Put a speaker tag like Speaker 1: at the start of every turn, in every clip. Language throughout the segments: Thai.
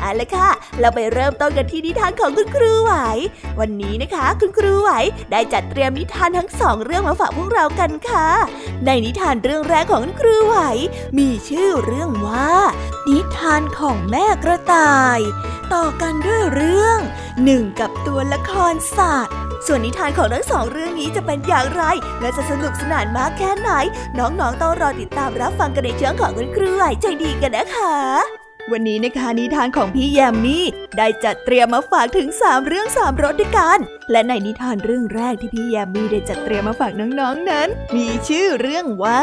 Speaker 1: เอาละค่ะ เราไปเริ่มต้นกันที่นิทานของคุณครูไหว วันนี้นะคะ คุณครูไหวได้จัดเตรียมนิทานทั้งสองเรื่องมาฝากพวกเรากันค่ะ ในนิทานเรื่องแรกของคุณครูไหว มีชื่อเรื่องว่า นิทานของแม่กระต่าย ต่อกันด้วยเรื่องหนึ่งกับตัวละครสัตว์ส่วนนิทานของทั้งสองเรื่องนี้จะเป็นอย่างไร และจะสนุกสนานมากแค่ไหน น้องๆต้องรอติดตามรับฟังกันในช่วงของคุณครูไหวใจดีกันนะคะ วันนี้นะคะนิทานของพี่แยมมี่ได้จัดเตรียมมาฝากถึง 3 เรื่อง 3รสด้วยกัน และในนิทานเรื่องแรกที่พี่แยมมี่ได้จัดเตรียมมาฝากน้องๆนนั้น มีชื่อเรื่องว่า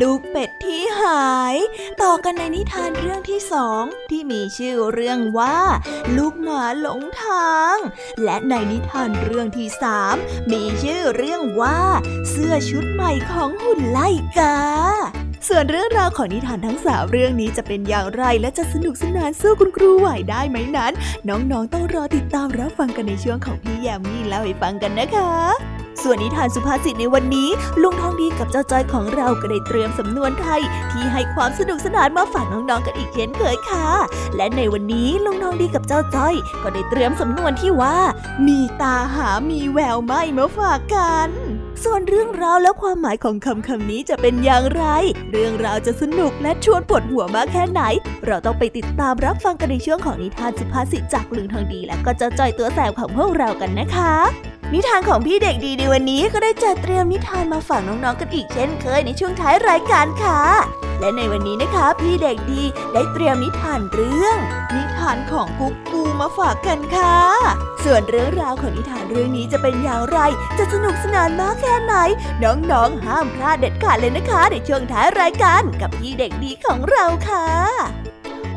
Speaker 1: ลูกเป็ดที่หาย ต่อกันในนิทานเรื่องที่สองที่มีชื่อเรื่องว่า ลูกหมาหลงทาง และในนิทานเรื่องที่สามมีชื่อเรื่องว่า เสื้อชุดใหม่ของหุ่นไล่กา ส่วนเรื่องราวของนิทานทั้งสามเรื่องนี้จะเป็นอย่างไรและจะสนุกสนานสู้คุณครูไหวได้ไหมนั้น น้องๆต้องรอติดตามรับฟังกันในช่วงของพี่ยามีเล่าให้ฟังกันนะคะส่วนนิทานสุภาษิตในวันนี้ ลุงทองดีกับเจ้าจ้อยของเราก็ได้เตรียมสำนวนไทย ที่ให้ความสนุกสนานมาฝากน้องๆกันอีกเช่นเคยค่ะ และในวันนี้ลุงทองดีกับเจ้าจ้อย ก็ได้เตรียมสำนวนที่ว่า มีตาหามีแววไม่มาฝากกัน ส่วนเรื่องราวและความหมายของคำคำนี้จะเป็นอย่างไร เรื่องราวจะสนุกและชวนปวดหัวมากแค่ไหน เราต้องไปติดตามรับฟังกันในช่วงของนิทานสุภาษิตจากลุงทองดี และก็จะจอยตัวแสบของพวกเรากันนะคะ นิทานของพี่เด็กดีในวันนี้ก็ได้จัดเตรียมนิทานมาฝากน้องๆกันอีกเช่นเคยในช่วงท้ายรายการค่ะ และในวันนี้นะคะ พี่เด็กดีได้เตรียมนิทานเรื่อง นิทานของกุ๊กกูมาฝากกันค่ะ ส่วนเรื่องราวของนิทานเรื่องนี้จะเป็นอย่างไร จะสนุกสนานมากแค่ไหน น้องๆห้ามพลาดเด็ดขาดเลยนะคะ ในช่วงท้ายรายการกับพี่เด็กดีของเราค่ะ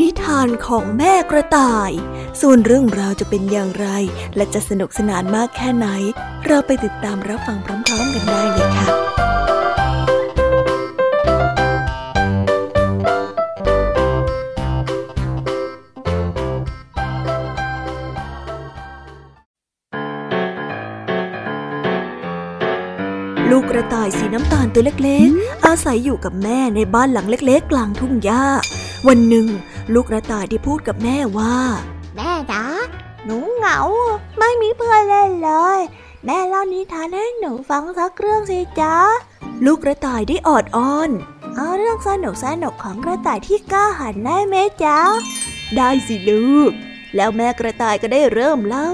Speaker 1: นิทานของแม่กระต่าย ส่วนเรื่องราวจะเป็นอย่างไร และจะสนุกสนานมากแค่ไหน เราไปติดตามรับฟังพร้อมๆกันได้เลยค่ะลูกกระต่ายสีน้ำตาลตัวเล็กๆ อาศัยอยู่กับแม่ในบ้านหลังเล็กๆ กลางทุ่งหญ้า วันหนึ่ง ลูกกระต่ายได้พูดกับแม่ว่า
Speaker 2: แม่จ๋าหนูเหงา ไม่มีเพื่อนเล่นเลย แม่เล่านิทานให้หนูฟังสักเรื่องสิจ๊ะ
Speaker 1: ลูกกระต่ายได้ออดอ้อน
Speaker 2: เอาเรื่องสนุกสนุกของกระต่ายที่กล้าหันได้ไหมจ๊ะ
Speaker 1: ได้สิลูก แล้วแม่กระต่ายก็ได้เริ่มเล่า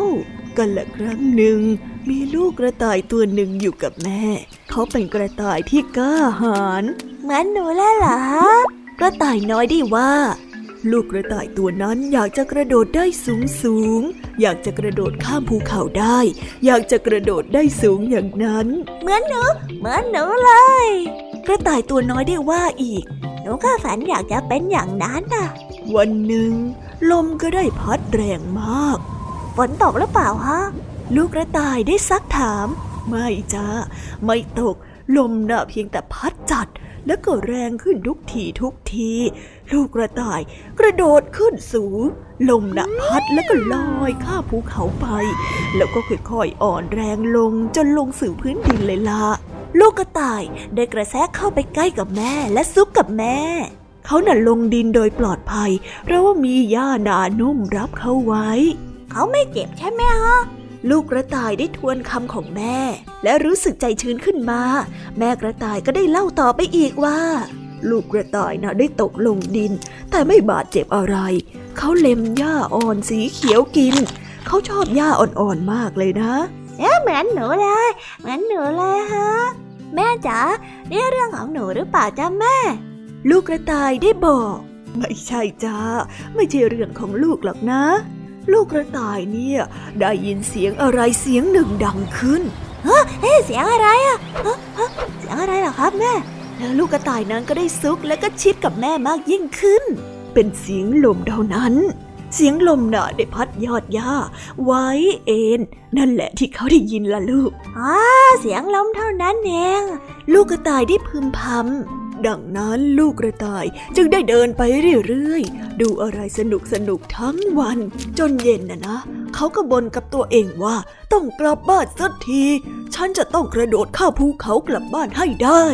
Speaker 1: กันละครั้งหนึ่ง มีลูกกระต่ายตัวหนึ่งอยู่กับแม่ เขาเป็นกระต่ายที่กล้าหาญ
Speaker 2: เหมือนหนูแล้วเหรอ
Speaker 1: กระต่ายน้อยได้ว่า ลูกกระต่ายตัวนั้นอยากจะกระโดดได้สูงสูง อยากจะกระโดดข้ามภูเขาได้ อยากจะกระโดดได้สูงอย่างนั้น
Speaker 2: เหมือนหนูเหมือนหนูเลย
Speaker 1: กระต่ายตัวน้อยได้ว่าอีก
Speaker 2: หนูก็ฝันอยากจะเป็นอย่างนั้นน่ะ
Speaker 1: วันหนึ่ง ลมก็ได้พัดแรงมาก
Speaker 2: ฝนตกหรือเปล่าฮะ
Speaker 1: ลูกกระต่ายได้ซักถาม ไม่จ้าไม่ตก ลมน่ะเพียงแต่พัดจัด แล้วก็แรงขึ้นทุกทีทุกที ลูกกระต่ายกระโดดขึ้นสูง ลมน่ะพัดแล้วก็ลอยข้ามภูเขาไป แล้วก็ค่อยๆอ่อนแรงลงจนลงสู่พื้นดินเลยละลูกกระต่ายได้กระแทกเข้าไปใกล้กับแม่และซุกกับแม่ เขาน่ะลงดินโดยปลอดภัย เพราะว่ามีหญ้าหนานุ่มรับเขาไว้
Speaker 2: เขาไม่เจ็บใช่ไหมฮะ
Speaker 1: ลูกกระต่ายได้ทวนคำของแม่ และรู้สึกใจชื้นขึ้นมา แม่กระต่ายก็ได้เล่าต่อไปอีกว่า ลูกกระต่ายนะได้ตกลงดิน แต่ไม่บาดเจ็บอะไร เขาเล็มหญ้าอ่อนสีเขียวกิน เขาชอบหญ้าอ่อนๆมากเลยนะ
Speaker 2: เอ๊ะเหมือนหนูเลย เหมือนหนูเลยฮะ แม่จ๋านี่เรื่องของหนูหรือเปล่าจ๊ะแม่
Speaker 1: ลูกกระต่ายได้บอก ไม่ใช่จ้าไม่ใช่เรื่องของลูกหรอกนะ ลูกกระต่ายเนี่ยได้ยินเสียงอะไรเสียงหนึ่งดังขึ้น
Speaker 2: เฮ้เสียงอะไรอะฮะฮะเสียงอะไรเหรอครับแม่
Speaker 1: แล้วลูกกระต่ายนั้นก็ได้ซุกและก็ชิดกับแม่มากยิ่งขึ้น เป็นเสียงลมเท่านั้น เสียงลมน่ะได้พัดยอดหญ้า ไว้เอ็นนั่นแหละที่เขาได้ยินล่ะลูก
Speaker 2: อ๋อเสียงลมเท่านั้นเอง
Speaker 1: ลูกกระต่ายได้พึมพำดังนั้นลูกกระต่ายจึงได้เดินไปเรื่อยๆ ดูอะไรสนุกสนุกๆทั้งวัน จนเย็นนะนะ เขาก็บ่นกับตัวเองว่า ต้องกลับบ้านสักที ฉันจะต้องกระโดดข้ามภูเขากลับบ้านให้ได้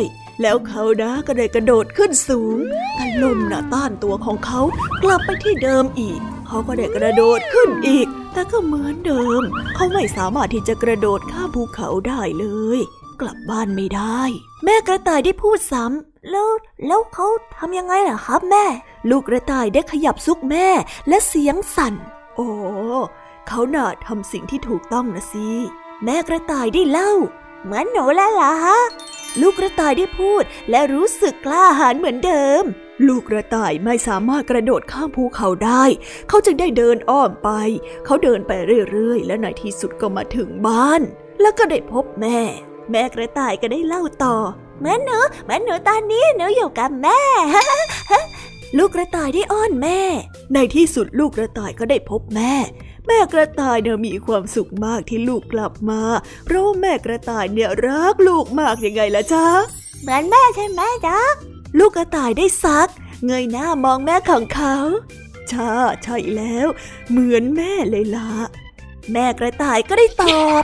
Speaker 1: แล้วเขานะก็ได้กระโดดขึ้นสูงแต่ลมน่ะต้านตัวของเขากลับไปที่เดิมอีก เขาก็ได้กระโดดขึ้นอีก แต่ก็เหมือนเดิม เขาไม่สามารถที่จะกระโดดข้ามภูเขาได้เลย กลับบ้านไม่ได้ แม่กระต่ายได้พูดซ้ำ
Speaker 2: แล้วแล้วเขาทำยังไงล่ะครับแม่
Speaker 1: ลูกกระต่ายได้ขยับซุกแม่และเสียงสั่น โอ้เขาน่ะทำสิ่งที่ถูกต้องนะสิแม่กระต่ายได้เล่า
Speaker 2: เหมือนหนูแล้วเหรอฮะ
Speaker 1: ลูกกระต่ายได้พูดและรู้สึกกล้าหาญเหมือนเดิม ลูกกระต่ายไม่สามารถกระโดดข้ามภูเขาได้ เขาจึงได้เดินอ้อมไป เขาเดินไปเรื่อยๆ และในที่สุดก็มาถึงบ้าน แล้วก็ได้พบแม่ แม่กระต่ายก็ได้เล่าต่อ
Speaker 2: เหมือนหนูเหมือนหนูตอนนี้หนูอยู่กับแม่
Speaker 1: ลูกกระต่ายได้อ้อนแม่ ในที่สุดลูกกระต่ายก็ได้พบแม่ แม่กระต่ายเนี่ยมีความสุขมากที่ลูกกลับมา เพราะว่าแม่กระต่ายเนี่ยรักลูกมากยังไงล่ะจ๊ะ
Speaker 2: เหมือนแม่ใช่ไหมจ๊ะ
Speaker 1: ลูกกระต่ายได้ซัก เงยหน้ามองแม่ของเขาใช่ใช่แล้ว เหมือนแม่เลยล่ะแม่กระต่ายก็ได้ตอบ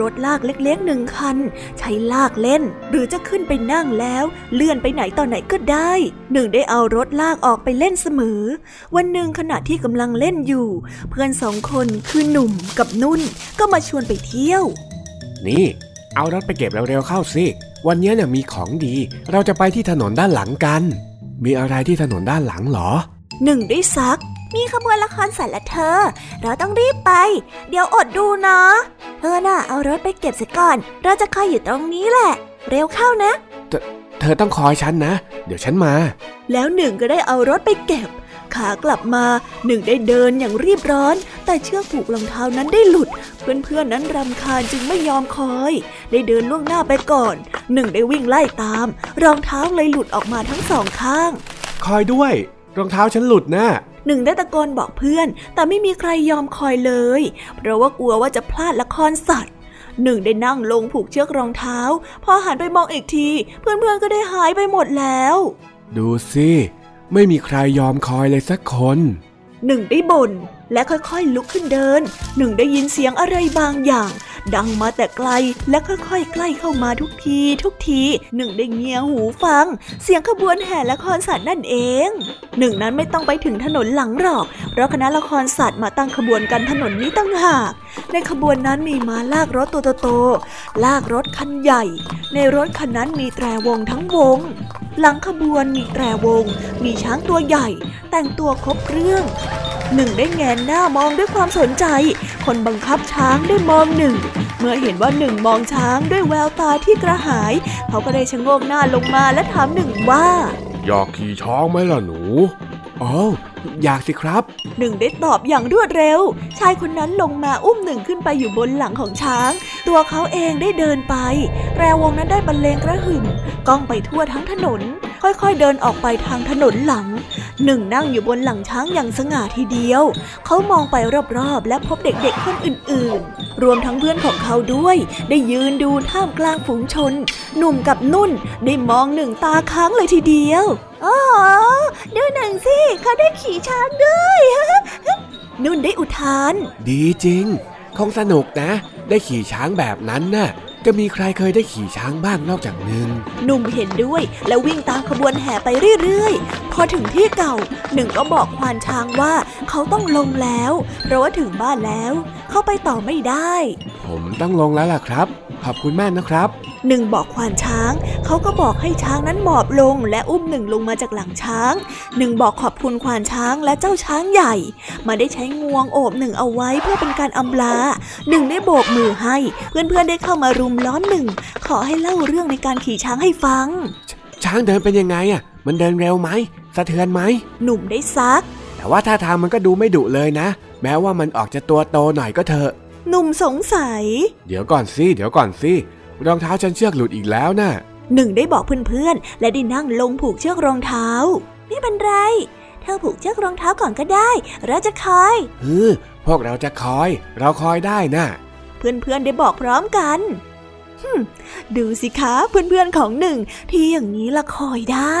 Speaker 1: รถลากเล็กๆหนึ่งคัน ใช้ลากเล่น หรือจะขึ้นไปนั่งแล้ว เลื่อนไปไหนต่อไหนก็ได้ หนึ่งได้เอารถลากออกไปเล่นเสมอ วันหนึ่งขณะที่กำลังเล่นอยู่ เพื่อนสองคนคือหนุ่มกับนุ่นก็มาชวนไปเที่ยว
Speaker 3: นี่ เอารถไปเก็บเร็วๆเข้าสิวันนี้เนี่ยมีของดี เราจะไปที่ถนนด้านหลังกัน มีอะไรที่ถนนด้านหลังหรอ
Speaker 1: หนึ่งได้ซัก
Speaker 2: มีขบวนละครสัตว์ละเธอ เราต้องรีบไป เดี๋ยวอดดูนะเธอน่ะเอารถไปเก็บเสียก่อน เราจะคอยอยู่ตรงนี้แหละ เร็วเข้านะ
Speaker 3: เธอต้องคอยฉันนะ เดี๋ยวฉันมา
Speaker 1: แล้วหนึ่งก็ได้เอารถไปเก็บ ขากลับมาหนึ่งได้เดินอย่างรีบร้อน แต่เชือกผูกรองเท้านั้นได้หลุด เพื่อนๆนั้นรำคาญจึงไม่ยอมคอย ได้เดินล่วงหน้าไปก่อน หนึ่งได้วิ่งไล่ตาม รองเท้าเลยหลุดออกมาทั้งสองข้าง
Speaker 3: คอยด้วย รองเท้าฉันหลุดนะ
Speaker 1: หนึ่งได้ตะโกนบอกเพื่อน แต่ไม่มีใครยอมคอยเลย เพราะว่ากลัวว่าจะพลาดละครสัตว์หนึ่งได้นั่งลงผูกเชือกรองเท้า พอหันไปมองอีกที เพื่อนๆก็ได้หายไปหมดแล้ว
Speaker 3: ดูสิ ไม่มีใครยอมคอยเลยสักคน
Speaker 1: หนึ่งได้บ่น และค่อยๆลุกขึ้นเดิน หนึ่งได้ยินเสียงอะไรบางอย่าง ดังมาแต่ไกลและค่อยๆ ใกล้เข้ามาทุกที ทุกที หนึ่งได้เงียหูฟัง เสียงขบวนแห่ละครสัตว์นั่นเอง หนึ่งนั้นไม่ต้องไปถึงถนนหลังหรอก เพราะคณะละครสัตว์มาตั้งขบวนกันถนนนี้ตั้งหากในขบวนนั้นมีม้าลากรถตัวโตๆลากรถคันใหญ่ ในรถคันนั้นมีแตรวงทั้งวง หลังขบวนมีแตรวง มีช้างตัวใหญ่ แต่งตัวครบเครื่อง หนึ่งได้แงนหน้ามองด้วยความสนใจ คนบังคับช้างได้มองหนึ่ง เมื่อเห็นว่าหนึ่งมองช้างด้วยแววตาที่กระหาย เขาก็ได้ชะโงกหน้าลงมาและถามหนึ่งว่า
Speaker 3: อยากขี่ช้างไหมล่ะหนูอ้าว อยากสิครับ
Speaker 1: หนึ่งได้ตอบอย่างรวดเร็ว ชายคนนั้นลงมาอุ้มหนึ่งขึ้นไปอยู่บนหลังของช้าง ตัวเขาเองได้เดินไป แตรวงนั้นได้บรรเลงกระหึ่มก้องไปทั่วทั้งถนน ค่อยๆเดินออกไปทางถนนหลัง หนึ่งนั่งอยู่บนหลังช้างอย่างสง่าทีเดียว เขามองไปรอบๆ และพบเด็กๆคนอื่นๆ รวมทั้งเพื่อนของเขาด้วย ได้ยืนดูท่ามกลางฝูงชน หนุ่มกับนุ่นได้มองหนึ่งตาค้างเลยทีเดียว
Speaker 2: โอ้โหดูหนึ่งสิเขาได้ขี่ช้างด้วย
Speaker 1: นุ่นได้อุทาน
Speaker 3: ดีจริง คงสนุกนะ ได้ขี่ช้างแบบนั้นน่ะจะมีใครเคยได้ขี่ช้างบ้างนอกจากหนึ่ง
Speaker 1: หนุ่มเห็นด้วย แล้ววิ่งตามขบวนแห่ไปเรื่อยๆ พอถึงที่เก่าหนึ่งก็บอกควานช้างว่าเขาต้องลงแล้ว เพราะว่าถึงบ้านแล้ว เขาไปต่อไม่ได้
Speaker 3: ผมต้องลงแล้วล่ะครับ ขอบคุณมากนะครับ
Speaker 1: หนึ่งบอกควานช้าง เขาก็บอกให้ช้างนั้นหมอบลง และอุ้มหนึ่งลงมาจากหลังช้าง หนึ่งบอกขอบคุณควานช้างและเจ้าช้างใหญ่ มาได้ใช้งวงโอบหนึ่งเอาไว้เพื่อเป็นการอำลา หนึ่งได้โบกมือให้ เพื่อนๆได้เข้ามารุมล้อมหนึ่ง ขอให้เล่าเรื่องในการขี่ช้างให้ฟัง
Speaker 3: ช้างเดินเป็นยังไงอะ มันเดินเร็วไหมสะเทือนไหม
Speaker 1: หนุ่มได้ซัก
Speaker 3: แต่ว่าท่าทางมันก็ดูไม่ดุเลยนะ แม้ว่ามันออกจะตัวโตหน่อยก็เถอะ
Speaker 1: หนุ่มสงสัย
Speaker 3: เดี๋ยวก่อนสิเดี๋ยวก่อนสิรองเท้าฉันเชือกหลุดอีกแล้วน่ะ
Speaker 1: หนึ่งได้บอกเพื่อนๆ และได้นั่งลงผูกเชือกรองเท้า
Speaker 2: ไม่เป็นไร เธอผูกเชือกรองเท้าก่อนก็ได้ เราจะคอย
Speaker 3: ฮือพวกเราจะคอย เราคอยได้น่ะ
Speaker 1: เพื่อนๆได้บอกพร้อมกันฮึมดูสิคะเพื่อนๆของหนึ่งที่อย่างนี้ละคอยได้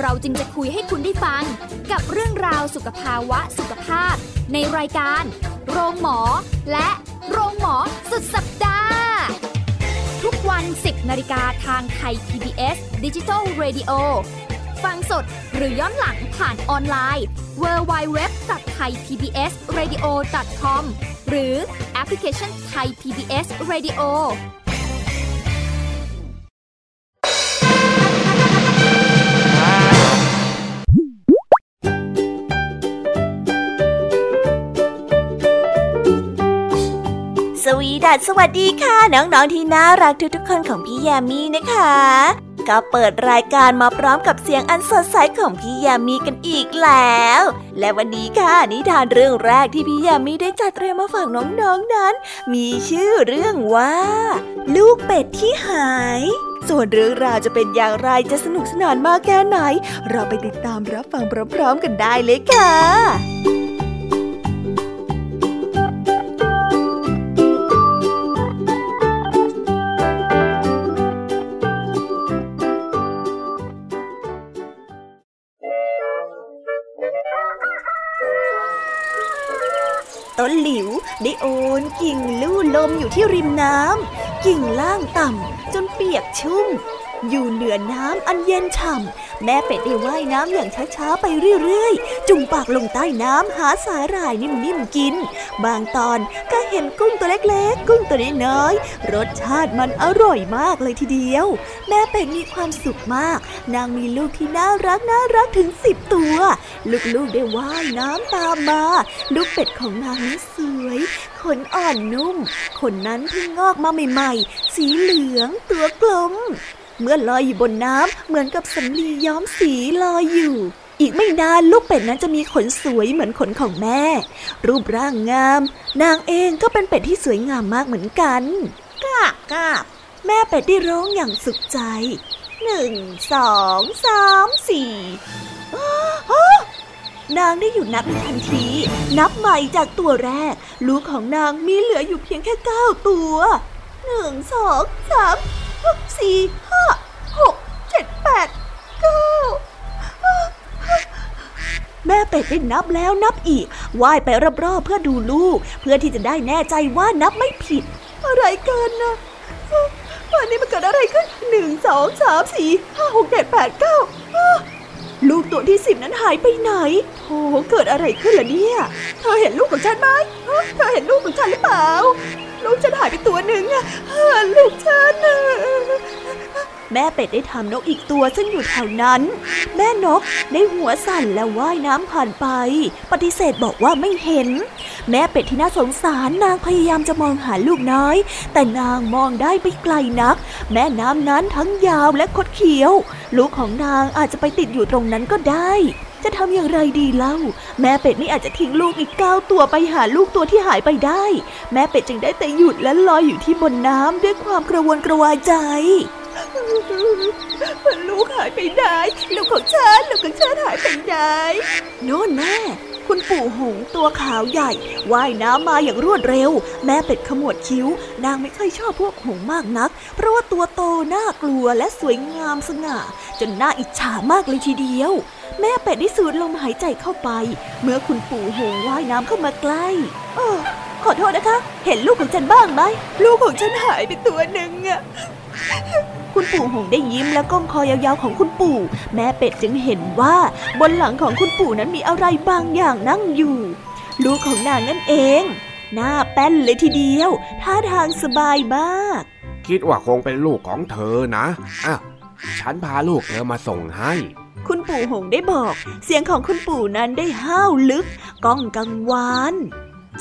Speaker 4: เรา
Speaker 5: จึงจะคุยให้คุณได้ฟัง กับเรื่องราวสุขภาวะสุขภาพ ในรายการ โรงหมอ และโรงหมอสุดสัปดาห์ ทุกวัน 10นาฬิกาทางไทย PBS d i g i ดิจิ Radio ฟังสดหรือย้อนหลังผ่านออนไลน์ www.thaipbsradio.com หรือแอปพลิเคชัน Thai PBS Radio วี
Speaker 1: ดัดสวัสดีค่ะ น้องๆที่น่ารักทุกๆคนของพี่ยามีนะคะ ก็เปิดรายการมาพร้อมกับเสียงอันสดใสของพี่ยามีกันอีกแล้ว และวันนี้ค่ะนิทานเรื่องแรกที่พี่ยามีได้จัดเตรียมมาฝากน้องๆนนั้น มีชื่อเรื่องว่า ลูกเป็ดที่หายส่วนเรื่องราวจะเป็นอย่างไรจะสนุกสนานมากแค่ไหน เราไปติดตามรับฟังพร้อมๆกันได้เลยค่ะ นหลิวได้โอนกิ่งลู่ลมอยู่ที่ริมน้ำกิ่งล่างต่ำจนเปียกชุ่ม อยู่เหนือน้ำอันเย็นฉ่ำแม่เป็ดได้ว่ายน้ำอย่างช้าๆไปเรื่อยๆ จุ่มปากลงใต้น้ำหาสาหร่ายนิ่มๆกิน บางตอนก็เห็นกุ้งตัวเล็กๆ กุ้งตัวน้อยๆรสชาติมันอร่อยมากเลยทีเดียว แม่เป็ดมีความสุขมาก นางมีลูกที่น่ารักน่ารักถึงสิบตัว ลูกๆได้ว่ายน้ำตามมา ลูกเป็ดของนางนี้สวยขนอ่อนนุ่ม ขนนั้นเพิ่งงอกมาใหม่ ๆ สีเหลืองตัวกลม เมื่อลอยอยู่บนน้ำเหมือนกับสำลีย้อมสีลอยอยู่ อีกไม่นานลูกเป็ดนั้นจะมีขนสวยเหมือนขนของแม่ รูปร่างงาม นางเองก็เป็นเป็ดที่สวยงามมากเหมือนกันกาบกาบแม่เป็ดได้ร้องอย่างสุขใจหนึ่งสองสามสี่นางได้หยุดนับในทันที นับใหม่จากตัวแรก ลูกของนางมีเหลืออยู่เพียงแค่เก้าตัวหนึ่งสองสาม สี่ห้าหกเจ็ดแปดเก้าแม่เป็ดได้นับแล้วนับอีกว่ายไปรอบๆเพื่อดูลูก เพื่อที่จะได้แน่ใจว่านับไม่ผิด อะไรกันนะวันนี้มันเกิดอะไรขึ้นหนึ่งสองสามสี่ห้าหกเจ็ดแปดเก้าลูกตัวที่สิบนั้นหายไปไหนโธ่เกิดอะไรขึ้นล่ะเนี่ย เธอเห็นลูกของฉันไหมเธอเห็นลูกของฉันหรือเปล่า ลูกฉันหายไปตัวหนึ่งอะลูกฉันแม่เป็ดได้ทำนกอีกตัวซึ่งอยู่แถวนั้น แม่นกได้หัวสั่นและว่ายน้ำผ่านไป ปฏิเสธบอกว่าไม่เห็น แม่เป็ดที่น่าสงสารนางพยายามจะมองหาลูกน้อย แต่นางมองได้ไม่ไกลนัก แม่น้ำนั้นทั้งยาวและคดเคี้ยว ลูกของนางอาจจะไปติดอยู่ตรงนั้นก็ได้ จะทำอย่างไรดีเล่า แม่เป็ดไม่อาจจะทิ้งลูกอีกเก้าตัวไปหาลูกตัวที่หายไปได้ แม่เป็ดจึงได้แต่หยุดและลอยอยู่ที่บนน้ำด้วยความกระวนกระวายใจลูกหายไปไหนลูกของฉันลูกของฉันหายไปไหนโน่นแม่ คุณปู่หงตัวขาวใหญ่ว่ายน้ำมาอย่างรวดเร็ว แม่เป็ดขมวดคิ้ว นางไม่ค่อยชอบพวกหงมากนัก เพราะว่าตัวโตน่ากลัวและสวยงามสง่า จนน่าอิจฉามากเลยทีเดียว แม่เป็ดได้สูดลมหายใจเข้าไป เมื่อคุณปู่หงว่ายน้ำเข้ามาใกล้ออขอโทษนะคะ เห็นลูกของฉันบ้างไหมลูกของฉันหายไปตัวหนึ่งอะ คุณปู่หงได้ยิ้มและก้มคอยาวๆของคุณปู่ แม่เป็ดจึงเห็นว่า บนหลังของคุณปู่นั้นมีอะไรบางอย่างนั่งอยู่ ลูกของนางนั่นเอง หน้าแป้นเลยทีเดียวท่าทางสบายมาก
Speaker 3: คิดว่าคงเป็นลูกของเธอนะอ้าวฉันพาลูกเธอมาส่งให้
Speaker 1: คุณปู่หงได้บอก เสียงของคุณปู่นั้นได้ห้าวลึก ก้องกังวาน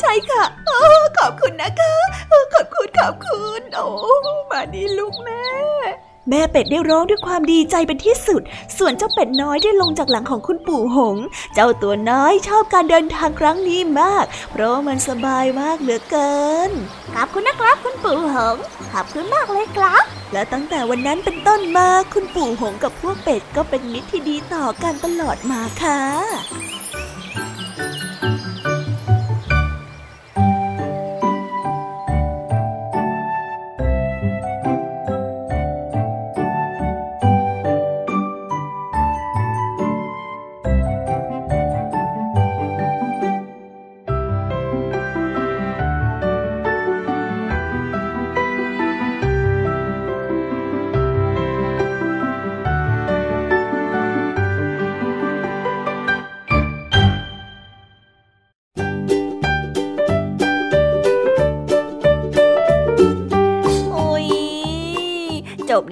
Speaker 1: ใช่ค่ะอขอบคุณนะคะ ขอบคุณขอบคุณ โอ้มาดีลูกแม่แม่เป็ดได้ร้องด้วยความดีใจเป็นที่สุด ส่วนเจ้าเป็ดน้อยได้ลงจากหลังของคุณปู่หง เจ้าตัวน้อยชอบการเดินทางครั้งนี้มาก เพราะมันสบายมากเหลือเกิน
Speaker 6: ขอบคุณนะครับคุณปู่หง ขอบคุณมากเลยครับ
Speaker 1: และตั้งแต่วันนั้นเป็นต้นมาคุณปู่หงกับพวกเป็ดก็เป็นมิตรที่ดีต่อกันตลอดมาค่ะ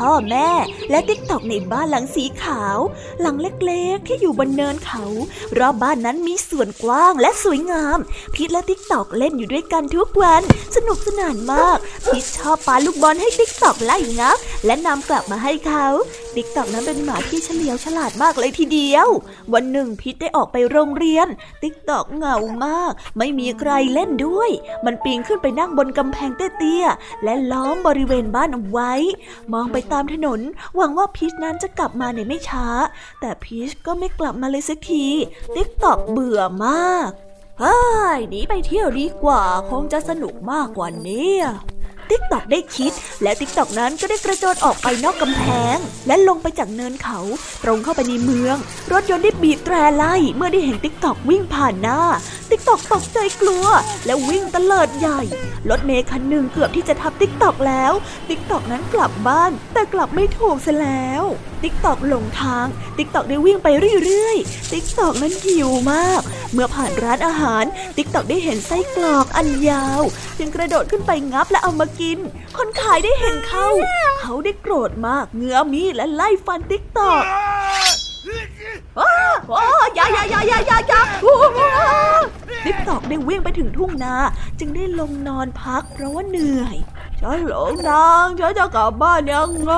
Speaker 1: พ่อแม่ และติ๊กตอกในบ้านหลังสีขาว หลังเล็กๆ ที่อยู่บนเนินเขา รอบบ้านนั้นมีสวนกว้างและสวยงาม พีทและติ๊กตอกเล่นอยู่ด้วยกันทุกวัน สนุกสนานมาก พีทชอบปาลูกบอลให้ติ๊กตอกไล่งับ และนำกลับมาให้เขาติ๊กตอกนั้นเป็นหมาที่เฉลียวฉลาดมากเลยทีเดียว วันหนึ่งพีทได้ออกไปโรงเรียน ติ๊กตอกเหงามาก ไม่มีใครเล่นด้วย มันปีนขึ้นไปนั่งบนกำแพงเตี้ยๆและล้อมบริเวณบ้านเอาไว้ มองไปตามถนน หวังว่าพีทนั้นจะกลับมาในไม่ช้า แต่พีทก็ไม่กลับมาเลยสักทีติ๊กตอกเบื่อมากเฮ้ยหนีไปเที่ยวดีกว่า คงจะสนุกมากกว่านี้ ติ๊กตอกได้คิด แล้วติ๊กตอกนั้นก็ได้กระโจนออกไปนอกกำแพง และลงไปจากเนินเขา ตรงเข้าไปในเมือง รถยนต์ได้บีบแตรไล่เมื่อได้เห็นติ๊กตอกวิ่งผ่านหน้า ติ๊กตอกตกใจกลัว และววิ่งตะเลิดใหญ่ รถเมย์คันหนึ่งเกือบที่จะทับติ๊กตอกแล้ว ติ๊กตอกนั้นกลับบ้าน แต่กลับไม่ถูกซะแล้ว ติ๊กตอกหลงทาง ติ๊กตอกได้วิ่งไปเรื่อยๆ ติ๊กตอกนั้นหิวมาก เมื่อผ่านร้านอาหาร ติ๊กตอกได้เห็นไส้กรอกอันยาว จึงกระโดดขึ้นไปงับและเอามากิน คนขายได้เห็นเข้าเขาได้โกรธมากเงื้อมีดและไล่ฟันติ๊กตอกอ้าโอ้ยายายายายายาติ๊กตอกได้วิ่งไปถึงทุ่งนา จึงได้ลงนอนพักเพราะว่าเหนื่อยฉันหลงทางฉันจะกลับบ้านยังไง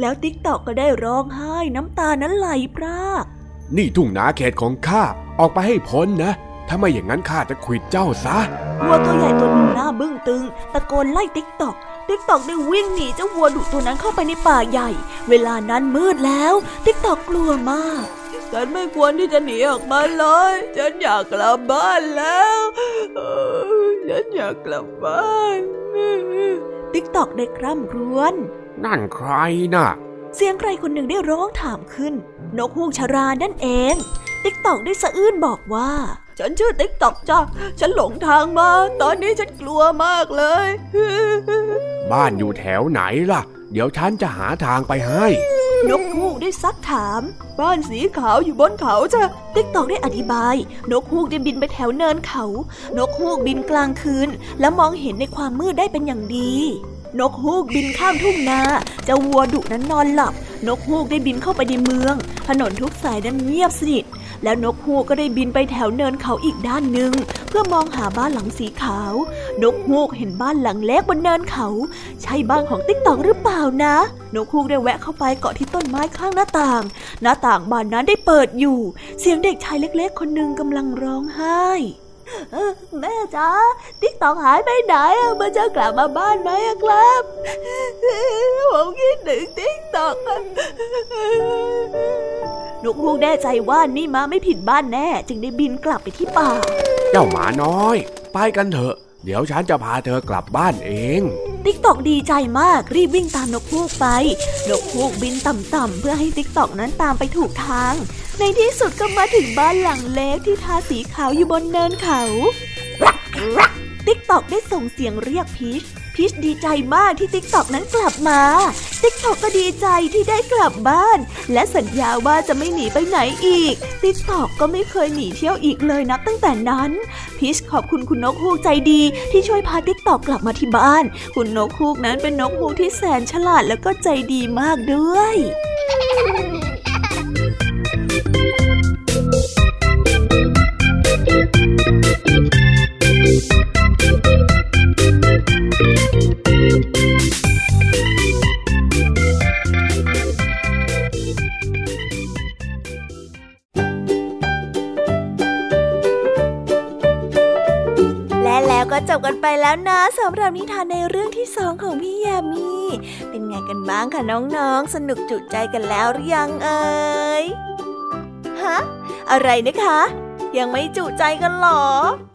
Speaker 1: แล้วติ๊กตอกก็ได้ร้องไห้น้ำตานั้นไหลพราก
Speaker 3: นี่ทุ่งนาเขตของข้าออกไปให้พ้นนะ ถ้าไม่อย่างนั้นข้าจะขวิดเจ้าซะ
Speaker 1: วัวตัวใหญ่ตัวหนึ่งหน้าบึ้งตึง ตะโกนไล่ติ๊กตอก ติ๊กตอกได้วิ่งหนีเจ้าวัวดุตัวนั้นเข้าไปในป่าใหญ่ เวลานั้นมืดแล้ว ติ๊กตอกกลัวมาก ฉันไม่ควรที่จะหนีออกมาเลย ฉันอยากกลับบ้านแล้วฉันอยากกลับบ้าน ติ๊กตอกได้คร่ำครวญ
Speaker 3: นั่นใครน่ะ
Speaker 1: เสียงใครคนหนึ่งได้ร้องถามขึ้น นกฮูกชรานั่นเอง ติ๊กตอกได้สะอื้นบอกว่า ฉันชื่อติ๊กตอกจ้ะ ฉันหลงทางมา ตอนนี้ฉันกลัวมากเลย
Speaker 3: บ้านอยู่แถวไหนล่ะ เดี๋ยวฉันจะหาทางไปให้
Speaker 1: นกฮูกได้ซักถาม บ้านสีขาวอยู่บนเขาจ้ะติ๊กตอกได้อธิบาย นกฮูกได้บินไปแถวเนินเขา นกฮูกบินกลางคืน และมองเห็นในความมืดได้เป็นอย่างดี นกฮูกบินข้ามทุ่งนาเจ้าวัวดุนั้นนอนหลับ นกฮูกได้บินเข้าไปในเมือง ถนนทุกสายนั้นเงียบสนิท แล้วนกฮูกก็ได้บินไปแถวเนินเขาอีกด้านหนึ่งเพื่อมองหาบ้านหลังสีขาว นกฮูกเห็นบ้านหลังเล็กบนเนินเขา ใช่บ้านของติ๊กตอกหรือเปล่านะ นกฮูกได้แวะเข้าไปเกาะที่ต้นไม้ข้างหน้าต่าง หน้าต่างบานนั้นได้เปิดอยู่ เสียงเด็กชายเล็ก ๆ คนหนึ่งกำลังร้องไห้ แม่จ๋าติ๊กตอกหายไปไหนมันจะกลับมาบ้านไหมครับ ผมคิดถึงติ๊กตอกนกฮูกแน่ใจว่านี่มาไม่ผิดบ้านแน่ จึงได้บินกลับไปที่ป่า
Speaker 3: เจ้าหมาน้อย ไปกันเถอะ เดี๋ยวฉันจะพาเธอกลับบ้านเอง
Speaker 1: ติ๊กตอกดีใจมากรีบวิ่งตามนกฮูกไป นกฮูกบินต่ำๆเพื่อให้ติ๊กตอกนั้นตามไปถูกทาง ในที่สุดก็มาถึงบ้านหลังเล็กที่ทาสีขาวอยู่บนเนินเขา ติ๊กตอกได้ส่งเสียงเรียกพีช พีชดีใจมากที่ติ๊กตอกนั้นกลับมา ติ๊กตอกก็ดีใจที่ได้กลับบ้าน และสัญญาว่าจะไม่หนีไปไหนอีก ติ๊กตอกก็ไม่เคยหนีเที่ยวอีกเลยนับตั้งแต่นั้น พีชขอบคุณคุณนกฮูกใจดีที่ช่วยพาติ๊กตอกกลับมาที่บ้าน คุณนกฮูกนั้นเป็นนกฮูกที่แสนฉลาดแล้วก็ใจดีมากด้วย กับนิทานในเรื่องที่สองของพี่ยามีเป็นไงกันบ้างคะน้องๆ สนุกจุใจกันแล้วหรือยังเอ่ย ฮะ อะไรนะคะ ยังไม่จุใจกันหรอ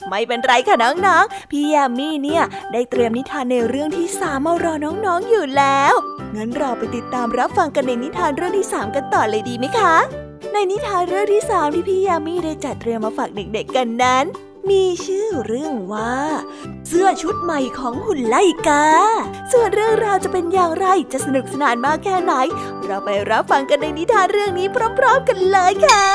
Speaker 1: ไม่เป็นไรค่ะน้องๆ พี่ยามีเนี่ย ได้เตรียมนิทานในเรื่องที่สามมารอน้องๆอยู่แล้ว งั้นเราไปติดตามรับฟังกันในนิทานเรื่องที่สามกันต่อเลยดีไหมคะ ในนิทานเรื่องที่สามที่พี่ยามีได้จัดเตรียมมาฝากเด็กๆกันนั้น มีชื่อเรื่องว่า เสื้อชุดใหม่ของหุ่นไลกา ส่วนเรื่องราวจะเป็นอย่างไรจะสนุกสนานมากแค่ไหน เราไปรับฟังกันในนิทานเรื่องนี้พร้อม ๆ กันเลยค่ะ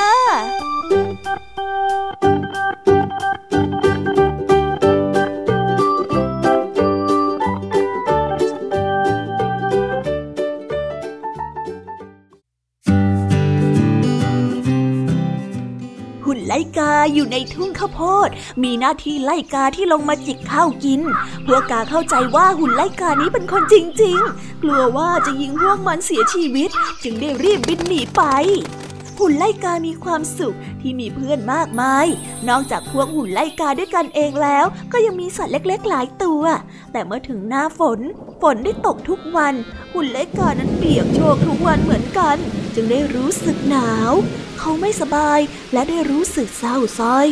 Speaker 1: กาอยู่ในทุ่งข้าวโพด มีหน้าที่ไล่กาที่ลงมาจิกข้าวกิน พวกกาเข้าใจว่าหุ่นไล่กานี้เป็นคนจริง ๆ กลัวว่าจะยิงพวกมันเสียชีวิต จึงได้รีบบินหนีไปหุ่นไล่กามีความสุขที่มีเพื่อนมากมาย นอกจากพวกหุ่นไล่กาด้วยกันเองแล้ว ก็ยังมีสัตว์เล็ก ๆ หลายตัว แต่เมื่อถึงหน้าฝน ฝนได้ตกทุกวัน หุ่นไล่กานั้นเปียกโชกทุกวันเหมือนกัน จึงได้รู้สึกหนาว เขาไม่สบายและได้รู้สึกเศร้าส้อย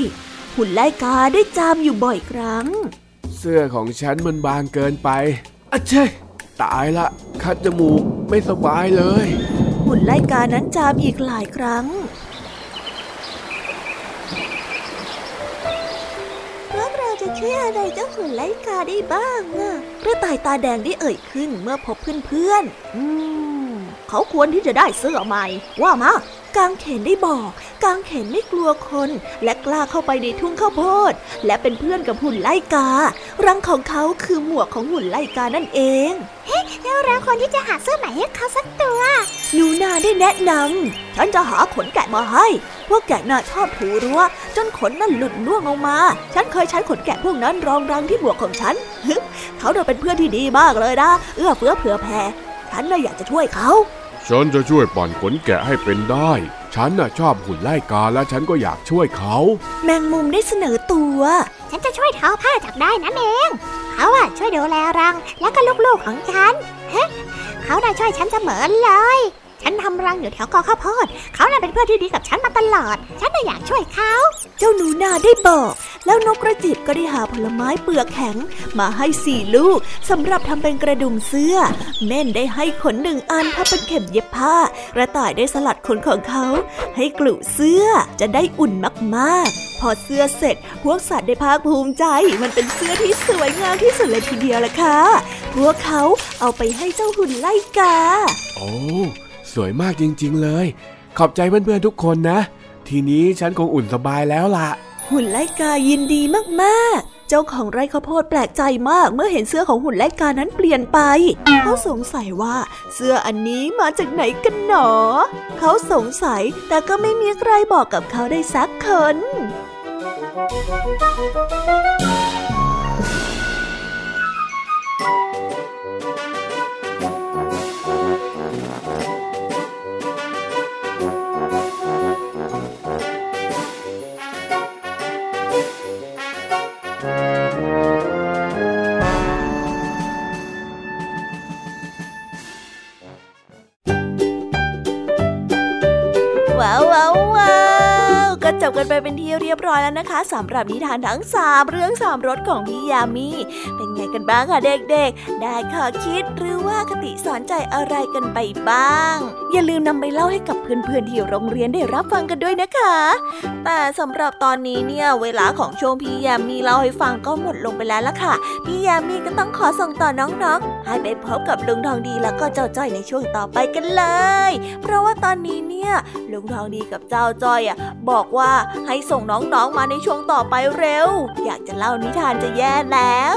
Speaker 1: หุ่นไล่กาได้จามอยู่บ่อยครั้ง
Speaker 3: เสื้อของฉันมันบางเกินไปอะเชยตายละ คัดจมูกไม่สบายเลย
Speaker 1: หุ่นไล่กานั้นจามอีกหลายครั้ง
Speaker 2: พวกเราจะช่วยอะไรเจ้าหุ่นไล่กาได้บ้างอะ
Speaker 1: กระต่ายตาแดงได้เอ่ยขึ้นเมื่อพบเพื่อนๆอืมเขาควรที่จะได้เสื้อใหม่ ว่ามา กางเขนได้บอก กางเขนไม่กลัวคน และกล้าเข้าไปในทุ่งข้าวโพด และเป็นเพื่อนกับหุ่นไล่กา รังของเขาคือหมวกของหุ่นไล่กานั่นเอง
Speaker 2: แล้วเราควรที่จะหาเสื้อใหม่ให้เขาสักตัว
Speaker 1: หนูนาได้แนะนำฉันจะหาขนแกะมาให้ พวกแกะน่าชอบถูรั้ว จนขนนั่นหลุดล่วงลงมา ฉันเคยใช้ขนแกะพวกนั้นรองรังที่หมวกของฉันฮึเขาเดินเป็นเพื่อนที่ดีมากเลยนะ เอื้อเฟื้อเผื่อแผ่ฉันน่ะอยากจะช่วยเขา
Speaker 3: ฉันจะช่วยปั่นขนแกะให้เป็นได้ ฉันน่ะชอบหุ่นไล่กาและฉันก็อยากช่วยเขา
Speaker 1: แมงมุมได้เสนอตัว
Speaker 2: ฉันจะช่วยทอผ้าจากได้นั่นเองเขาอะช่วยดูแลรังแล้วก็ลูกๆของฉัน เฮ้เขาได้ช่วยฉันเสมอเลย ฉันทำรังอยู่แถวกอข้าวโพด เขาน่ะเป็นเพื่อนที่ดีกับฉันมาตลอด ฉันน่ะอยากช่วยเขา
Speaker 1: เจ้าหนูนาได้บอก แล้วนกกระจิบก็ได้หาผลไม้เปลือกแข็ง มาให้สี่ลูกสำหรับทำเป็นกระดุมเสื้อ เม่นได้ให้ขนหนึ่งอันพับเป็นเข็มเย็บผ้า กระต่ายได้สลัดขนของเขา ให้กลุ่เสื้อจะได้อุ่นมากๆ พอเสื้อเสร็จ พวกสัตว์ได้ภาคภูมิใจ มันเป็นเสื้อที่สวยงามที่สุดเลยทีเดียวละค่ะ พวกเขาเอาไปให้เจ้าหุ่นไล่กา
Speaker 3: โอ้ สวยมากจริงๆเลย ขอบใจเพื่อนๆทุกคนนะ ทีนี้ฉันคงอุ่นสบายแล้วล่ะ
Speaker 1: หุ่นไล่กายินดีมากๆ เจ้าของไร่ข้าวโพดแปลกใจมากเมื่อเห็นเสื้อของหุ่นไล่กานั้นเปลี่ยนไป เขาสงสัยว่าเสื้ออันนี้มาจากไหนกันหนอ เขาสงสัยแต่ก็ไม่มีใครบอกกับเขาได้สักคนว้ ร้อยแล้วนะคะสำหรับนิทานทั้งสามเรื่องสามรสของพี่ยามีเป็นไงกันบ้างคะเด็กๆ ได้ข้อคิดหรือว่าคติสอนใจอะไรกันไปบ้าง อย่าลืมนำไปเล่าให้กับ เพื่อนๆที่โรงเรียนได้รับฟังกันด้วยนะคะ แต่สำหรับตอนนี้เนี่ยเวลาของช่วงพี่ยามีเล่าให้ฟังก็หมดลงไปแล้วล่ะค่ะ พี่ยามีก็ต้องขอส่งต่อน้องๆ ให้ไปพบกับลุงทองดีแล้วก็เจ้าจ้อยในช่วงต่อไปกันเลย เพราะว่าตอนนี้เนี่ยลุงทองดีกับเจ้าจ้อยอะบอกว่าให้ส่งน้องๆมาในช่วงต่อไปเร็ว อยากจะเล่านิทานจะแย่แล้ว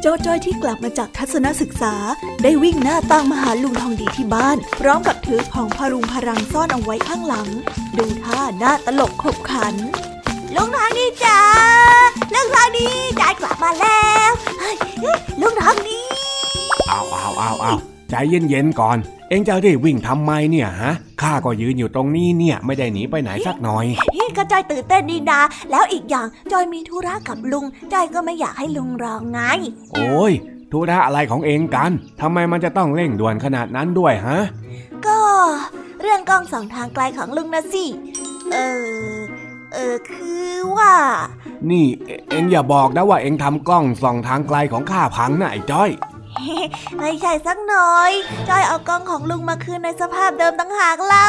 Speaker 1: โจโจ้ที่กลับมาจากทัศนศึกษา ได้วิ่งหน้าตั้งมาหาลุงทองดีที่บ้าน พร้อมกับถือของพารุงพรังซ่อนเอาไว้ข้างหลัง ดูท่าหน้าตลกขบขันลุงทองดีจ้าลุงทองดียายกลับมาแล้วเฮ้ยเฮ้ยลุงทองดี
Speaker 3: เอาเอาเอาเอาใจเย็นๆก่อน เอ็งจะรีบวิ่งทำไมเนี่ยฮะ ข้าก็ยืนอยู่ตรงนี้เนี่ยไม่ได้หนีไปไหนสักหน่อย
Speaker 1: พี่ก็จอยตื่นเต้นดีนะแล้วอีกอย่างจอยมีธุระกับลุง จอยก็ไม่อยากให้ลุงรอไง
Speaker 3: โอ้ยธุระอะไรของเองกัน ทำไมมันจะต้องเร่งด่วนขนาดนั้นด้วยฮะ
Speaker 1: ก็ เรื่องกล้องสองทางไกลของลุงนะสิ เออ เออคือว่า
Speaker 3: นี่เอเอ็งอย่าบอกนะว่าเอ็งทำกล้องส่องทางไกลของข้าพังนะไอ้จ้อย
Speaker 1: ไม่ใช่สักหน่อย จอยเอากล้องของลุงมาคืนในสภาพเดิมตั้งหากเล่า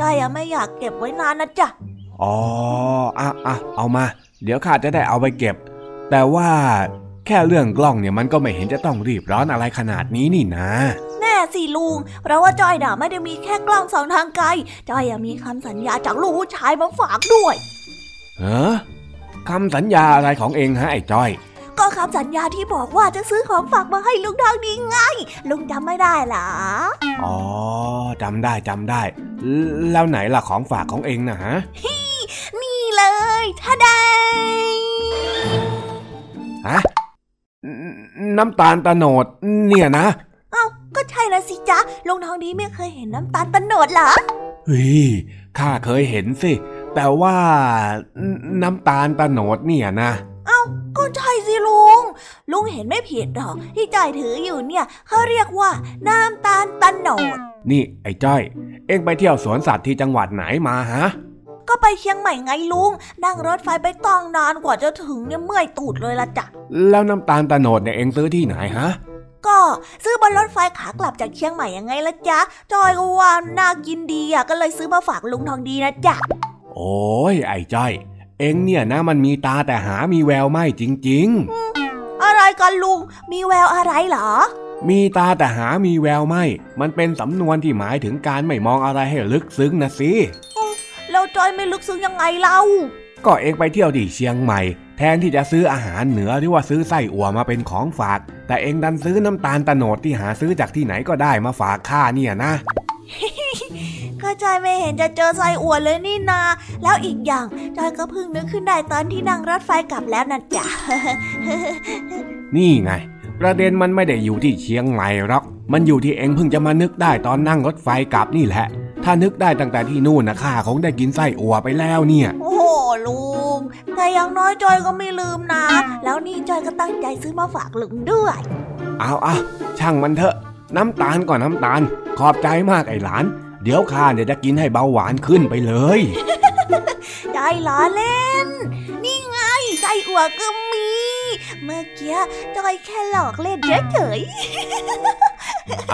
Speaker 1: จอยยังไม่อยากเก็บไว้นานนะจ๊ะ
Speaker 3: อ๋ออะอะเอามา เดี๋ยวข้าจะได้เอาไปเก็บ แต่ว่าแค่เรื่องกล้องเนี่ยมันก็ไม่เห็นจะต้องรีบร้อนอะไรขนาดนี้นี่นะ
Speaker 1: แน่สิลุง เพราะว่าจอยน่ะไม่ได้มีแค่กล้องสองทางไกล จอยยังมีคำสัญญาจากลูกผู้ชายมาฝากด้วย
Speaker 3: เฮ้อคำสัญญาอะไรของเองฮะไอ้จ้อย
Speaker 1: ก็คำสัญญาที่บอกว่าจะซื้อของฝากมาให้ลุงทองดีไง ลุงจำไม่ได้เหรอ
Speaker 3: อ๋อจำได้จำได้ แล้วไหนล่ะของฝากของเองนะฮะ
Speaker 1: นี่เลยท่าแดง
Speaker 3: ฮะนน้ำตาลตะโนดเนี่ยนะ
Speaker 1: เอ้าก็ใช่นะสิจ๊ะลุงทองดีไม่เคยเห็นน้ำตาลตะโนดเหรอ
Speaker 3: เฮ้ยข้าเคยเห็นสิ แต่ว่านน้ำตาลตะโนดเนี่ยนะ
Speaker 1: เอ้าก็ใช่สิลุง ลุงเห็นไม่ผิดหรอกที่จอยถืออยู่เนี่ยเขาเรียกว่าน้ำตาลตะโนด
Speaker 3: นี่ไอ้จ้อย เอ็งไปเที่ยวสวนสัตว์ที่จังหวัดไหนมาฮะ
Speaker 1: ก็ไปเชียงใหม่ไงลุง นั่งรถไฟไปต้องนานกว่าจะถึงเนี่ยเมื่อยตูดเลยละจ้ะ
Speaker 3: แล้วน้ำตาลตะโนดเนี่ยเอ็งซื้อที่ไหนฮะ
Speaker 1: ก็ซื้อบนรถไฟขากลับจากเชียงใหม่ยังไงละจ๊ะ จอยก็ว่าน่ากินดีอะก็เลยซื้อมาฝากลุงทองดีนะจ๊ะ
Speaker 3: โอ้ยไอ้จ้อย เอ็งเนี่ยนะมันมีตาแต่หามีแววไม่จริง
Speaker 1: อะไรกันลุง มีแววอะไรเหรอ
Speaker 3: ๆมีตาแต่หามีแววไม่ มันเป็นสำนวนที่หมายถึงการไม่มองอะไรให้ลึกซึ้งนะสิ
Speaker 1: แล้วจอยไม่ลึกซึ้งยังไงเล่า
Speaker 3: ก็เอ็งไปเที่ยวที่เชียงใหม่ แทนที่จะซื้ออาหารเหนือหรือว่าซื้อไส้อั่วมาเป็นของฝาก แต่เอ็งดันซื้อน้ำตาลตะโนดที่หาซื้อจากที่ไหนก็ได้มาฝากข้าเนี่ยนะ
Speaker 1: ก็จอยไม่เห็นจะเจอไส้อั่วเลยนี่นา แล้วอีกอย่างจอยก็เพิ่งนึกขึ้นได้ตอนที่นั่งรถไฟกลับแล้วนะจ๊ะ
Speaker 3: นี่ไง ประเด็นมันไม่ได้อยู่ที่เชียงใหม่หรอก มันอยู่ที่เอ็งเพิ่งจะมานึกได้ตอนนั่งรถไฟกลับนี่แหละ ถ้านึกได้ตั้งแต่ที่นู่นนะข้าคงได้กินไส้อั่วไปแล้วเนี่ย
Speaker 1: โอ้โหลุงแต่อย่างน้อยจอยก็ไม่ลืมนะ แล้วนี่จอยก็ตั้งใจซื้อมาฝากลุงด้วย
Speaker 3: เอาเอาช่างมันเถอะ น้ำตาลก่อนน้ำตาล ขอบใจมากไอ้หลาน เดี๋ยวข้าเนี่ยจะกินให้เบาหวานขึ้นไปเลย
Speaker 1: ได้ล้อเล่น นี่ไงไส้อั่วก็มี เมื่อกี้จอยแค่หลอกเล่นเฉย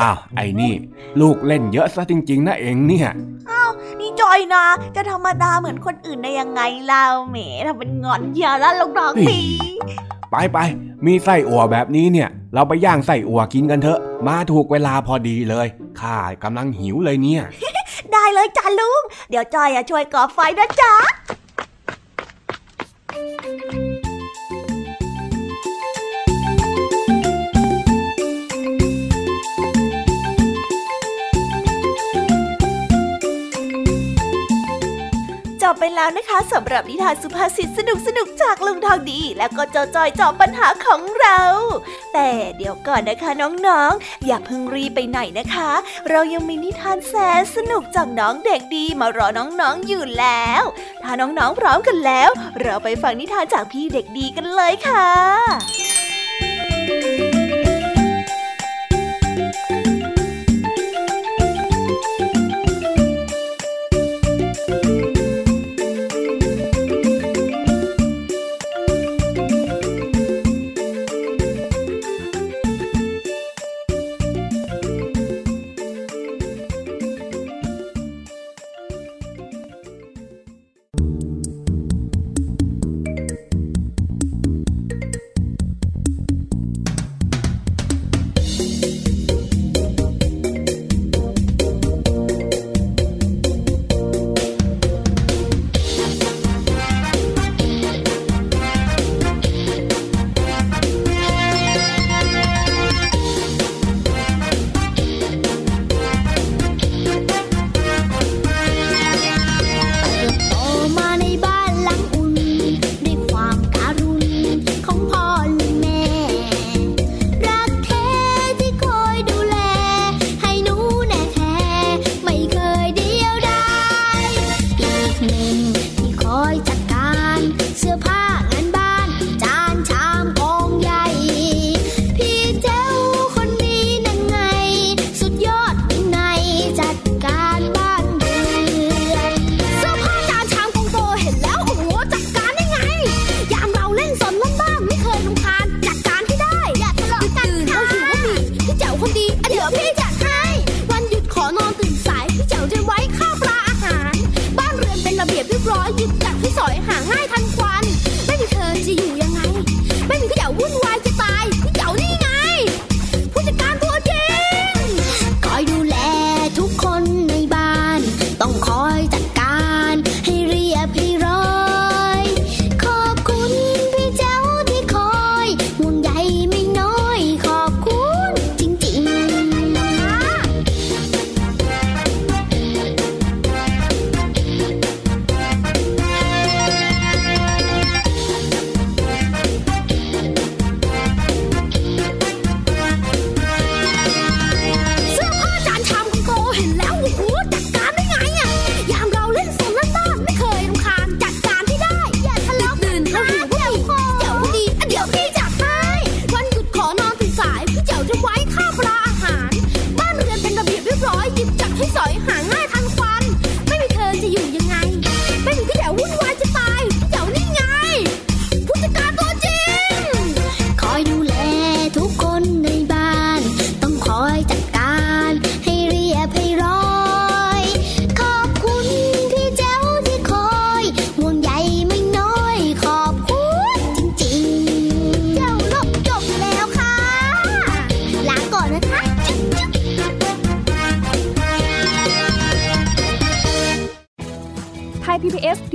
Speaker 3: อ้าวไอ้นี่ ลูกเล่นเยอะซะจริง ๆ นะเองเนี่ย
Speaker 1: ๆนี่จอยนะ จะธรรมดาเหมือนคนอื่นได้ยังไงเล่าแหมทำเป็นงอนเยาแล้วลงดองดี
Speaker 3: ไปไปมีไส้อั่วแบบนี้เนี่ย เราไปย่างไส้อั่วกินกันเถอะ มาถูกเวลาพอดีเลยข้ากำลังหิวเลยเนี่ย
Speaker 1: ได้เลยจ้าลุง เดี๋ยวจอยอะช่วยก่อไฟนะจ๊ะจ บไปแล้วนะคะสำหรับนิทานสุภาษิตสนุกสนุกจากลุงทองดี และก็เจ้าจอยจอบปัญหาของเรา แต่เดี๋ยวก่อนนะคะน้องๆ อย่าเพิ่งรีไปไหนนะคะ เรายังมีนิทานแสนสนุกจากน้องเด็กดีมารอน้องๆอยู่แล้ว ถ้าน้องๆพร้อมกันแล้ว เราไปฟังนิทานจากพี่เด็กดีกันเลยค่ะ
Speaker 7: น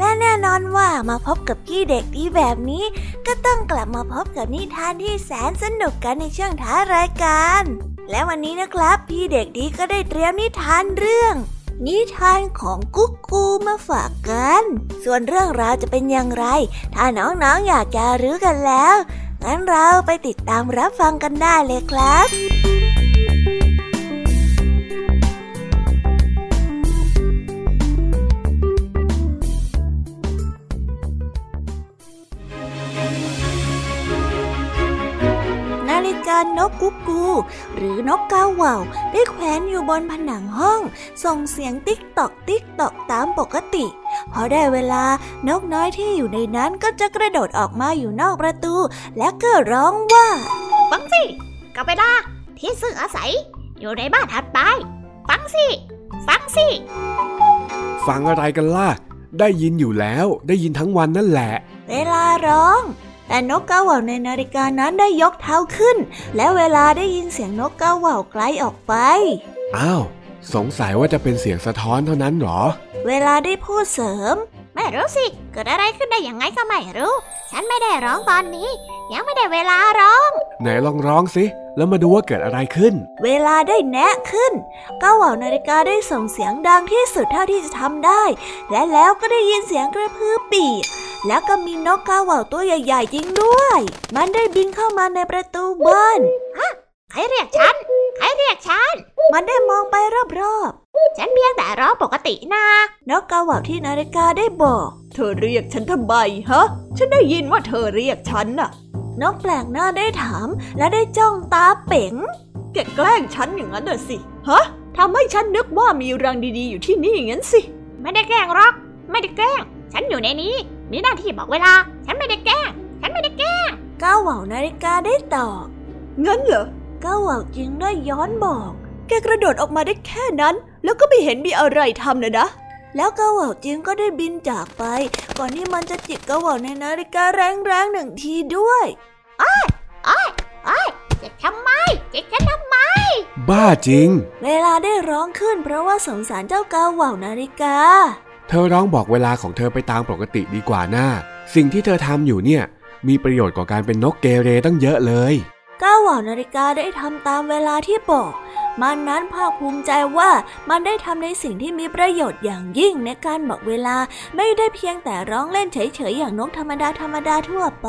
Speaker 8: และแน่นอนว่ามาพบกับพี่เด็กดีแบบนี้ ก็ต้องกลับมาพบกับนิทานที่แสนสนุกกันในช่วงท้ายรายการ และวันนี้นะครับ พี่เด็กดีก็ได้เตรียมนิทานเรื่องนิทานของกุ๊กกูมาฝากกัน ส่วนเรื่องราวจะเป็นอย่างไร ถ้าน้องๆออยากจะรู้กันแล้ว งั้นเราไปติดตามรับฟังกันได้เลยครับ นาฬิกานกกุ๊กกู หรือนกกาเหว่า ได้แขวนอยู่บนผนังห้อง ส่งเสียงติ๊กตอกติ๊กตอกตามปกติ พอได้เวลานกน้อยที่อยู่ในนั้นก็จะกระโดดออกมาอยู่นอกประตู และก็ร้องว่า
Speaker 6: ฟังสิกับเวลาที่ซึ่งอาศัย อยู่ในบ้านถัดไป ฟังสิฟังสิ
Speaker 3: ฟังอะไรกันล่ะได้ยินอยู่แล้ว ได้ยินทั้งวันนั่นแหละ
Speaker 1: เวลาร้อง แต่นกกาเหว่าในนาฬิกานั้นได้ยกเท้าขึ้น และเวลาได้ยินเสียงนกกาเหว่าไกลออกไป
Speaker 3: อ้าว สงสัยว่าจะเป็นเสียงสะท้อนเท่านั้นเหรอ
Speaker 1: เวลาได้พูดเสริม
Speaker 6: ไม่รู้สิ เกิดอะไรขึ้นได้ยังไงก็ไม่รู้ ฉันไม่ได้ร้องตอนนี้ ยังไม่ได้เวลาร้อง
Speaker 3: ไหนลองร้องสิ แล้วมาดูว่าเกิดอะไรขึ้น
Speaker 1: เวลาได้แนะขึ้นกาเหว่านาฬิกาได้ส่งเสียงดังที่สุดเท่าที่จะทำได้ และแล้วก็ได้ยินเสียงกระพือปีกแล้วก็มีนกกาเหว่าตัวใหญ่ๆจริงด้วย มันได้บินเข้ามาในประตูบ้าน
Speaker 6: ใครเรียกฉัน ใครเรียกฉัน
Speaker 1: มันได้มองไปรอบ
Speaker 6: ฉันเพียงแต่ร้องปกตินะ
Speaker 1: ๆนกกาเหว่าที่นาฬิกาได้บอก เธอเรียกฉันทำไมฮะ ฉันได้ยินว่าเธอเรียกฉันน่ะนกแปลกหน้าได้ถามและได้จ้องตาเป๋งแกแกล้งฉันอย่างนั้นเด้อสิฮะทำให้ฉันนึกว่ามีรังดีๆอยู่ที่นี่งั้นสิ
Speaker 6: ไม่ได้แกล้งหรอก ไม่ได้แกล้ง ฉันอยู่ในนี้ มีหน้าที่บอกเวลา ฉันไม่ได้แกล้ง ฉันไม่ได้แกล้ง
Speaker 1: ก้าวเหว่านาฬิกาได้ตอบงั้นเหรอก้าวเหว่าจึงได้ย้อนบอก แกกระโดดออกมาได้แค่นั้น แล้วก็ไม่เห็นมีอะไรทำเลยนะ แล้วก้าวเหว่าจึงก็ได้บินจากไป ก่อนที่มันจะจิกก้าวเหว่าในนาฬิกาแรงๆหนึ่งทีด้วย
Speaker 6: อ้อยอ้อยเจ็บทำไมเจ็บฉันทำไม
Speaker 3: บ้าจริง
Speaker 1: เวลาได้ร้องขึ้นเพราะว่าสงสารเจ้าก้าวเหว่านาฬิกา
Speaker 3: เธอร้องบอกเวลาของเธอไปตามปกติดีกว่าน่าสิ่งที่เธอทำอยู่เนี่ย มีประโยชน์กว่าการเป็นนกเกเรตั้งเยอะเลย
Speaker 1: ก้าวเหว่านาฬิกาได้ทำตามเวลาที่บอก มันนั้นภาคภูมิใจว่ามันได้ทำในสิ่งที่มีประโยชน์อย่างยิ่งในการบอกเวลา ไม่ได้เพียงแต่ร้องเล่นเฉยๆอย่างนกธรรมดาธรรมดาทั่วไป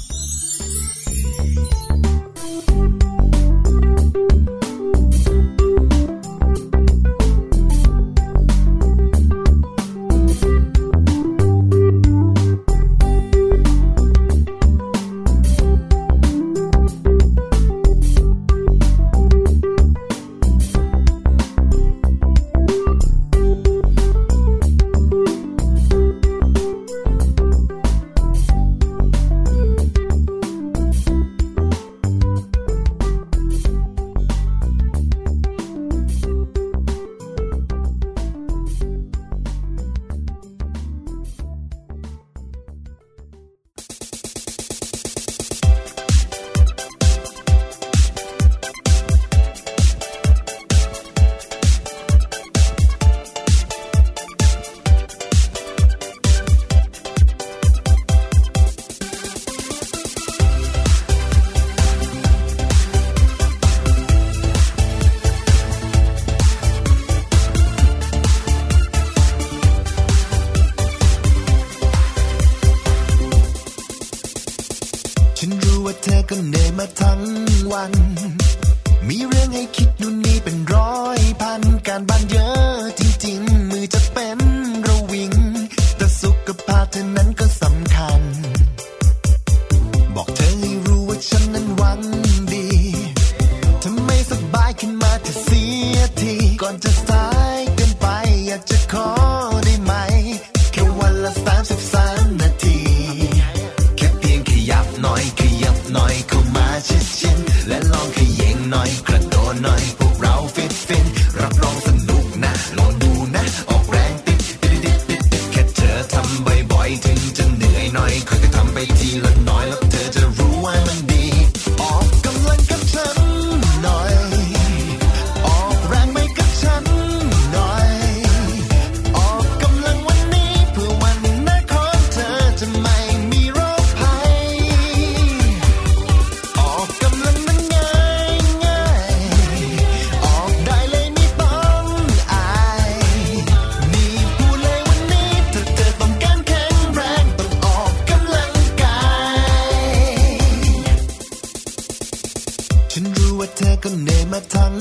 Speaker 1: มาทั้ง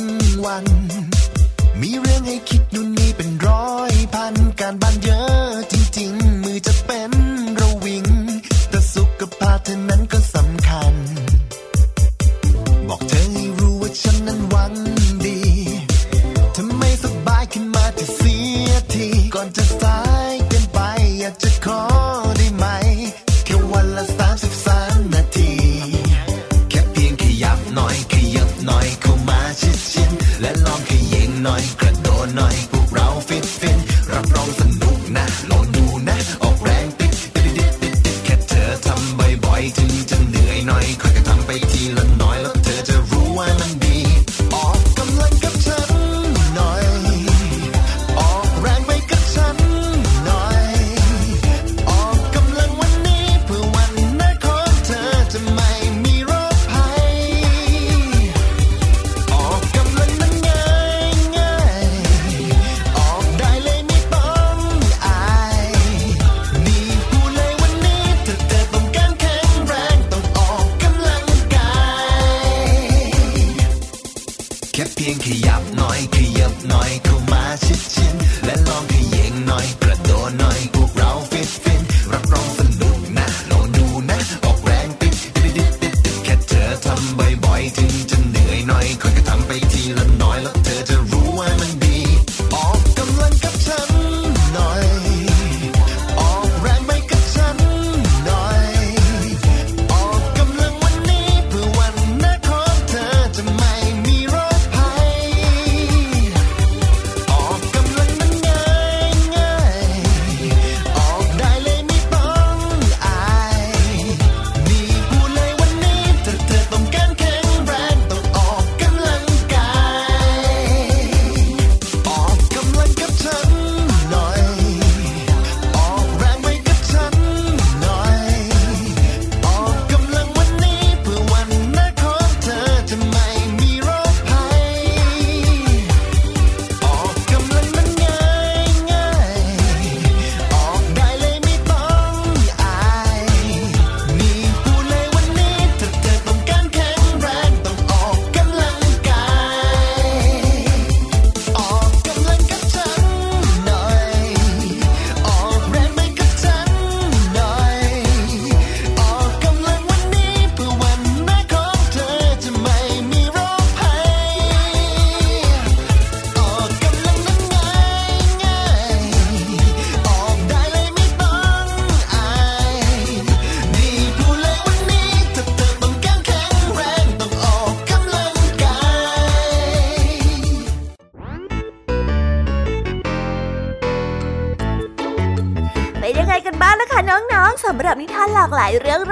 Speaker 1: วัน มีเรื่องให้คิดนู่นนี่เป็นร้อย